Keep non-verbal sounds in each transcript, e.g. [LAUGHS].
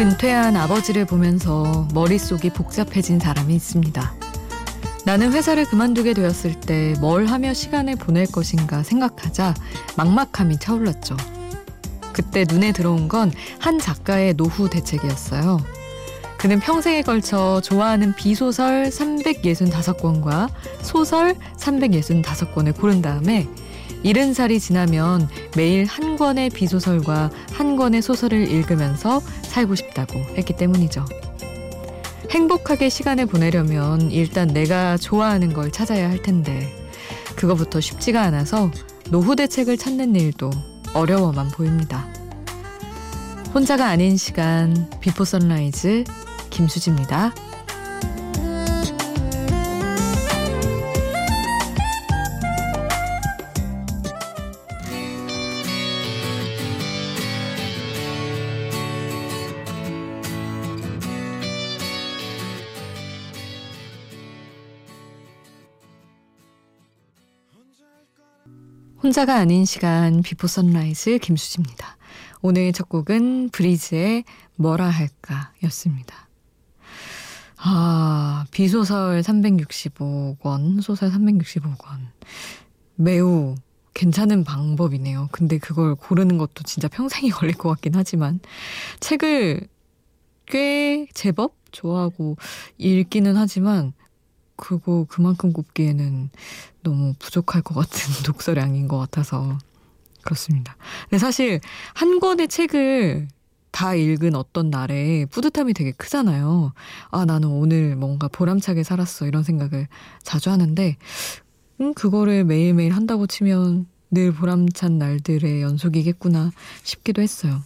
은퇴한 아버지를 보면서 머릿속이 복잡해진 사람이 있습니다. 나는 회사를 그만두게 되었을 때 뭘 하며 시간을 보낼 것인가 생각하자 막막함이 차올랐죠. 그때 눈에 들어온 건 한 작가의 노후 대책이었어요. 그는 평생에 걸쳐 좋아하는 비소설 365권과 소설 365권을 고른 다음에 70 살이 지나면 매일 한 권의 비소설과 한 권의 소설을 읽으면서 살고 싶다고 했기 때문이죠. 행복하게 시간을 보내려면 일단 내가 좋아하는 걸 찾아야 할 텐데 그거부터 쉽지가 않아서 노후 대책을 찾는 일도 어려워만 보입니다. 혼자가 아닌 시간 비포 선라이즈 김수지입니다. 혼자가 아닌 시간 비포 선라이즈 김수지입니다. 오늘 첫 곡은 브리즈의 뭐라 할까 였습니다. 아, 비소설 365권, 소설 365권. 매우 괜찮은 방법이네요. 근데 그걸 고르는 것도 진짜 평생이 [LAUGHS] 걸릴 것 같긴 하지만 책을 꽤 제법 좋아하고 읽기는 하지만 그거 그만큼 꼽기에는 너무 부족할 것 같은 [LAUGHS] 독서량인 것 같아서 그렇습니다. 근데 사실 한 권의 책을 다 읽은 어떤 날에 뿌듯함이 되게 크잖아요. 아, 나는 오늘 뭔가 보람차게 살았어. 이런 생각을 자주 하는데, 음, 그거를 매일매일 한다고 치면 늘 보람찬 날들의 연속이겠구나 싶기도 했어요.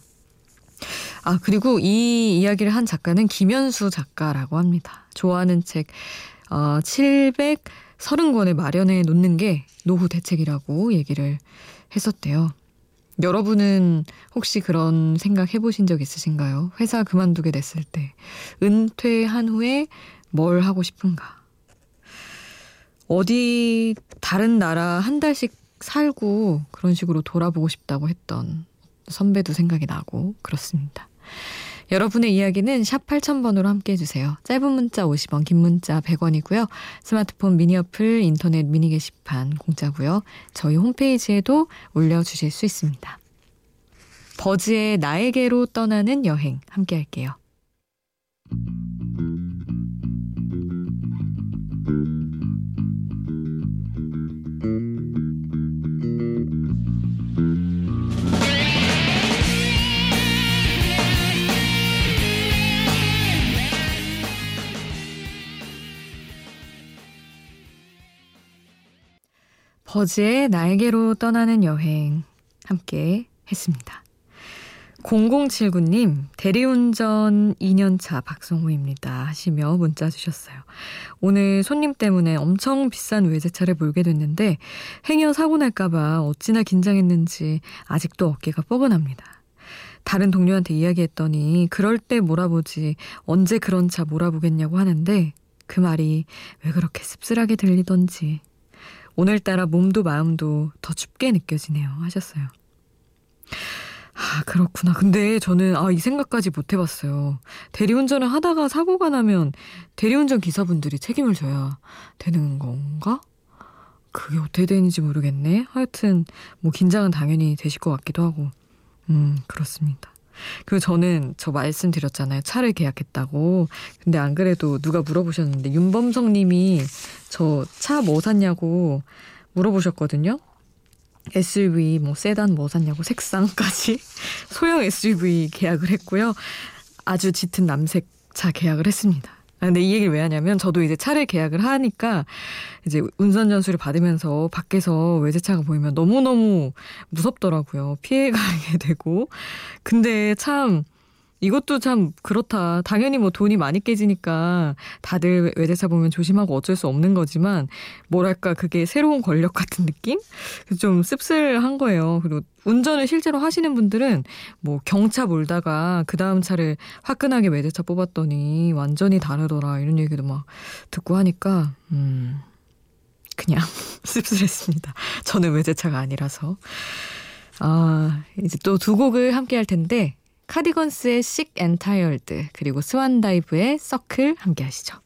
아, 그리고 이 이야기를 한 작가는 김현수 작가라고 합니다. 좋아하는 책, 어, 730권을 마련해 놓는 게 노후 대책이라고 얘기를 했었대요. 여러분은 혹시 그런 생각 해보신 적 있으신가요? 회사 그만두게 됐을 때, 은퇴한 후에 뭘 하고 싶은가? 어디 다른 나라 한 달씩 살고 그런 식으로 돌아보고 싶다고 했던 선배도 생각이 나고 그렇습니다. 여러분의 이야기는 샵 8000번으로 함께 해주세요. 짧은 문자 50원, 긴 문자 100원이고요. 스마트폰 미니 어플, 인터넷 미니 게시판 공짜고요. 저희 홈페이지에도 올려주실 수 있습니다. 버즈의 나에게로 떠나는 여행 함께 할게요. 버즈의 나에게로 떠나는 여행 함께 했습니다. 0079님, 대리운전 2년차 박성호입니다. 하시며 문자 주셨어요. 오늘 손님 때문에 엄청 비싼 외제차를 몰게 됐는데 행여 사고 날까봐 어찌나 긴장했는지 아직도 어깨가 뻐근합니다. 다른 동료한테 이야기했더니 그럴 때 몰아보지 언제 그런 차 몰아보겠냐고 하는데 그 말이 왜 그렇게 씁쓸하게 들리던지 오늘따라 몸도 마음도 더 춥게 느껴지네요. 하셨어요. 아, 그렇구나. 근데 저는, 아, 이 생각까지 못 해봤어요. 대리운전을 하다가 사고가 나면 대리운전 기사분들이 책임을 져야 되는 건가? 그게 어떻게 되는지 모르겠네. 하여튼, 뭐, 긴장은 당연히 되실 것 같기도 하고. 음, 그렇습니다. 그리고 저는 저 말씀드렸잖아요. 차를 계약했다고. 근데 안 그래도 누가 물어보셨는데 윤범성 님이 저 차 뭐 샀냐고 물어보셨거든요. SUV 뭐 세단 뭐 샀냐고 색상까지 [LAUGHS] 소형 SUV 계약을 했고요. 아주 짙은 남색 차 계약을 했습니다. 아, 근데 이 얘기를 왜 하냐면 저도 이제 차를 계약을 하니까 이제 운전 전수를 받으면서 밖에서 외제차가 보이면 너무너무 무섭더라고요. 피해 가게 [LAUGHS] 되고. 근데 참 이것도 참 그렇다. 당연히 뭐 돈이 많이 깨지니까 다들 외제차 보면 조심하고 어쩔 수 없는 거지만 뭐랄까 그게 새로운 권력 같은 느낌? 좀 씁쓸한 거예요. 그리고 운전을 실제로 하시는 분들은 뭐 경차 몰다가 그 다음 차를 화끈하게 외제차 뽑았더니 완전히 다르더라 이런 얘기도 막 듣고 하니까 음 그냥 [LAUGHS] 씁쓸했습니다. 저는 외제차가 아니라서 아 이제 또 두 곡을 함께 할 텐데 카디건스의 and Tired 그리고 스완다이브의 서클 함께 하시죠.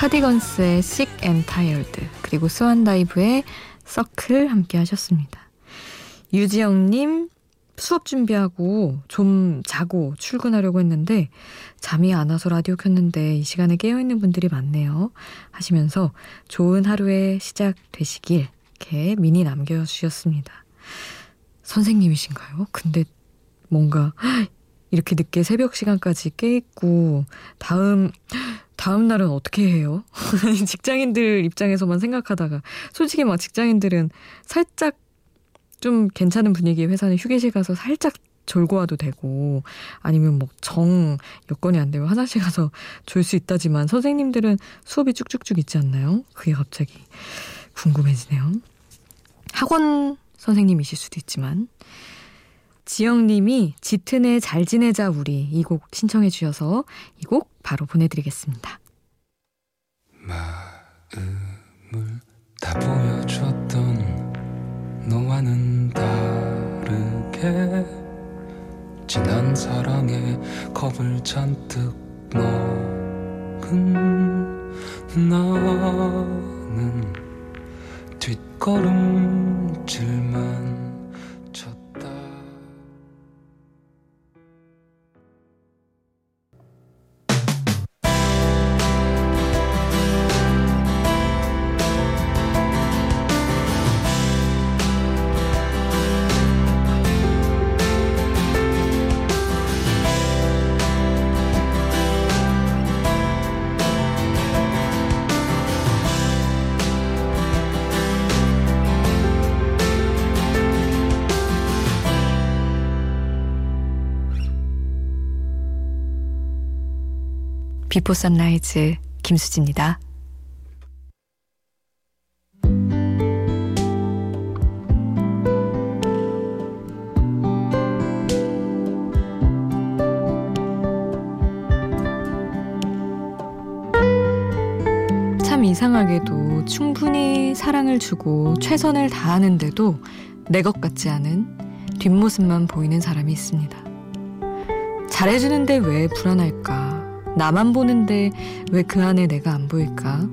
카디건스의 Sick and Tired 그리고 스완다이브의 서클 함께 하셨습니다. 유지영님 수업 준비하고 좀 자고 출근하려고 했는데 잠이 안 와서 라디오 켰는데 이 시간에 깨어있는 분들이 많네요. 하시면서 좋은 하루의 시작 되시길 이렇게 미니 남겨주셨습니다. 선생님이신가요? 근데 뭔가 이렇게 늦게 새벽 시간까지 깨있고 다음 다음 날은 어떻게 해요? [LAUGHS] 직장인들 입장에서만 생각하다가 솔직히 막 직장인들은 살짝 좀 괜찮은 분위기의 회사는 휴게실 가서 살짝 졸고 와도 되고 아니면 뭐 정 여건이 안 되면 화장실 가서 [LAUGHS] 졸 수 있다지만 선생님들은 수업이 쭉쭉쭉 있지 않나요? 그게 갑자기 궁금해지네요. 학원 선생님이실 수도 있지만 지영님이 짙은의 잘 지내자 우리 이 곡 신청해 주셔서 이 곡 바로 보내드리겠습니다. 마음을 다 보여줬던 너와는 다르게 지난 사랑에 겁을 잔뜩 먹은 나는 뒷걸음질만 비포 선라이즈 김수지입니다. 참 이상하게도 충분히 사랑을 주고 최선을 다하는데도 내 것 같지 않은 뒷모습만 보이는 사람이 있습니다. 잘해주는데 왜 불안할까? 나만 보는데 왜 그 안에 내가 안 보일까?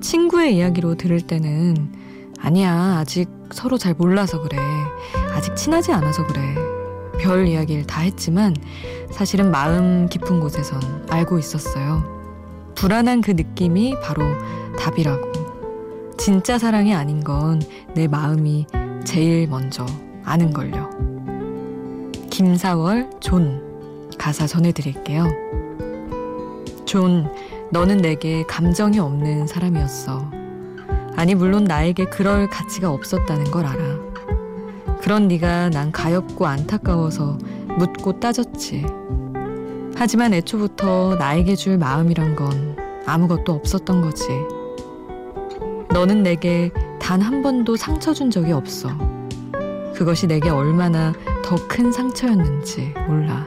친구의 이야기로 들을 때는 아니야, 아직 서로 잘 몰라서 그래. 아직 친하지 않아서 그래. 별 이야기를 다 했지만 사실은 마음 깊은 곳에선 알고 있었어요. 불안한 그 느낌이 바로 답이라고. 진짜 사랑이 아닌 건 내 마음이 제일 먼저 아는 걸요. 김사월 존 가사 전해드릴게요. 존, 너는 내게 감정이 없는 사람이었어. 아니 물론 나에게 그럴 가치가 없었다는 걸 알아. 그런 네가 난 가엽고 안타까워서 묻고 따졌지. 하지만 애초부터 나에게 줄 마음이란 건 아무것도 없었던 거지. 너는 내게 단 한 번도 상처 준 적이 없어. 그것이 내게 얼마나 더 큰 상처였는지 몰라.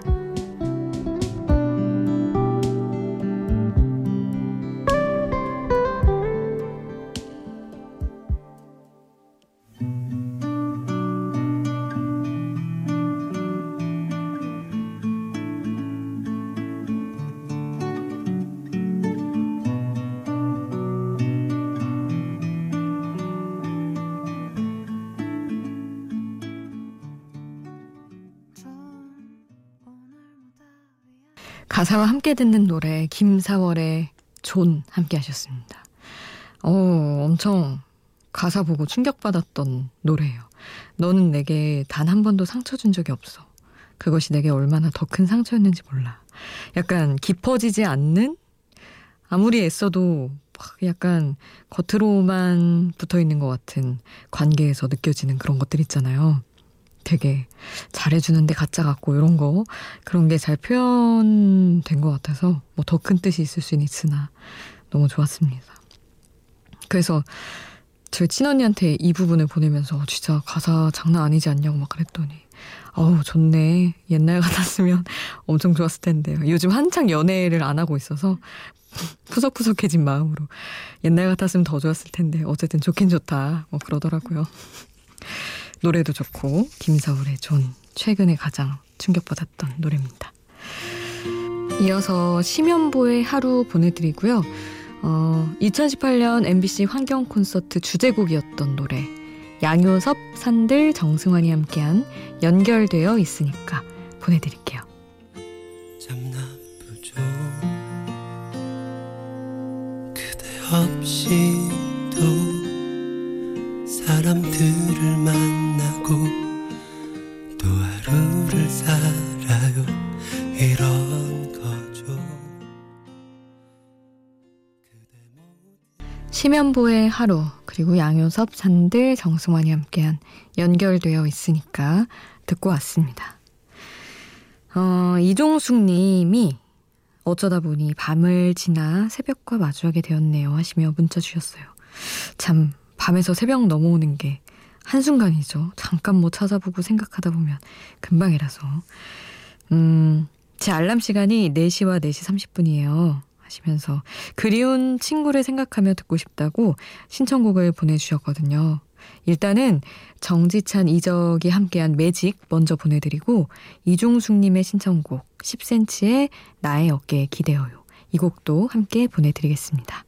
가사와 함께 듣는 노래 김사월의 존 함께 하셨습니다. 어, 엄청 가사 보고 충격받았던 노래예요. 너는 내게 단 한 번도 상처 준 적이 없어. 그것이 내게 얼마나 더 큰 상처였는지 몰라. 약간 깊어지지 않는 아무리 애써도 약간 겉으로만 붙어 있는 것 같은 관계에서 느껴지는 그런 것들 있잖아요. 되게 잘해주는데 가짜 같고 이런 거 그런 게 잘 표현된 것 같아서 뭐 더 큰 뜻이 있을 수는 있으나 너무 좋았습니다. 그래서 저희 친언니한테 이 부분을 보내면서 진짜 가사 장난 아니지 않냐고 막 그랬더니 어우 좋네 옛날 같았으면 [LAUGHS] 엄청 좋았을 텐데요. 요즘 한창 연애를 안 하고 있어서 푸석푸석해진 마음으로 옛날 같았으면 더 좋았을 텐데 어쨌든 좋긴 좋다 뭐 그러더라고요. 노래도 좋고 김사월의 존 최근에 가장 충격받았던 노래입니다. 이어서 심현보의 하루 보내드리고요. 어, 2018년 MBC 환경 콘서트 주제곡이었던 노래 양요섭, 산들, 정승환이 함께한 연결되어 있으니까 보내드릴게요. 없이도 사람들을 만 심연보의 하루 그리고 양효섭 산들 정승환이 함께한 연결되어 있으니까 듣고 왔습니다. 어, 이종숙 님이 어쩌다 보니 밤을 지나 새벽과 마주하게 되었네요 하시며 문자 주셨어요. 참 밤에서 새벽 넘어오는 게 한순간이죠. 잠깐 뭐 찾아보고 생각하다 보면 금방이라서. 음, 제 알람 시간이 4시와 4시 30분이에요. 하시면서 그리운 친구를 생각하며 듣고 싶다고 신청곡을 보내주셨거든요. 일단은 정지찬 이적이 함께한 매직 먼저 보내드리고 이종숙님의 신청곡 10cm의 나의 어깨에 기대어요. 이 곡도 함께 보내드리겠습니다.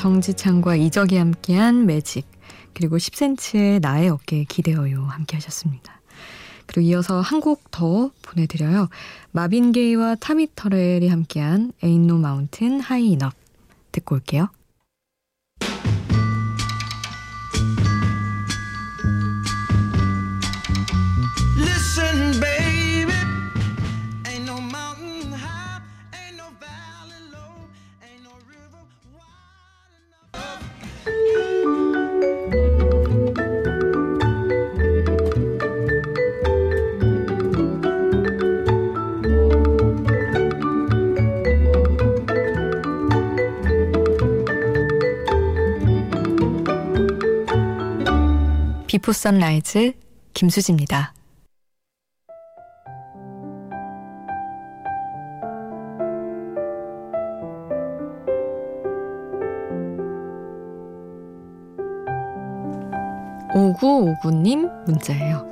정지창과 이적이 함께한 매직 그리고 10cm의 나의 어깨에 기대어요 함께 하셨습니다. 그리고 이어서 한 곡 더 보내드려요. 마빈 게이와 타미 터렐이 함께한 Ain't No Mountain High Enough 듣고 올게요. Before Sunrise 김수지입니다. 오구오구님 문자예요.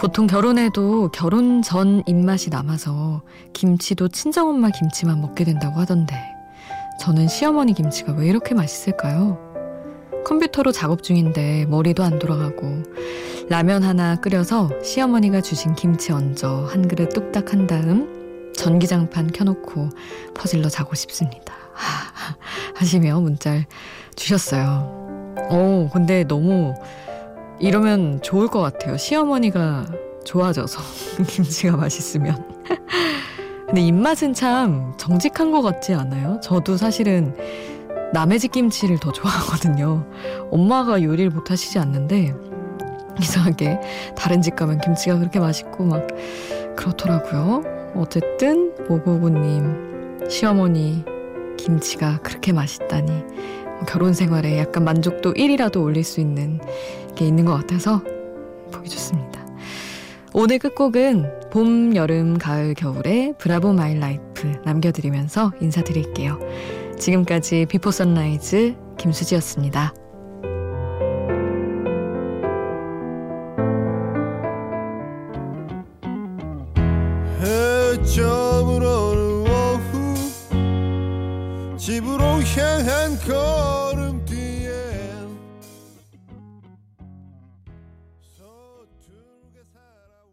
보통 결혼해도 결혼 전 입맛이 남아서 김치도 친정엄마 김치만 먹게 된다고 하던데 저는 시어머니 김치가 왜 이렇게 맛있을까요? 컴퓨터로 작업 중인데 머리도 안 돌아가고 라면 하나 끓여서 시어머니가 주신 김치 얹어 한 그릇 뚝딱 한 다음 전기장판 켜놓고 퍼질러 자고 싶습니다. 하시며 문자를 주셨어요. 오, 근데 너무 이러면 좋을 것 같아요. 시어머니가 좋아져서 [LAUGHS] 김치가 맛있으면. [LAUGHS] 근데 입맛은 참 정직한 것 같지 않아요? 저도 사실은 남의 집 김치를 더 좋아하거든요. 엄마가 요리를 못 하시지 않는데 이상하게 다른 집 가면 김치가 그렇게 맛있고 막 그렇더라고요. 어쨌든 오구오구님 시어머니 김치가 그렇게 맛있다니 뭐 결혼 생활에 약간 만족도 1이라도 올릴 수 있는 게 있는 것 같아서 보기 좋습니다. 오늘 끝곡은 봄, 여름, 가을, 겨울의 Bravo My Life 남겨드리면서 인사드릴게요. 지금까지 비포 선라이즈 김수지였습니다. 해점으로는 오후 집으로 향한 걸음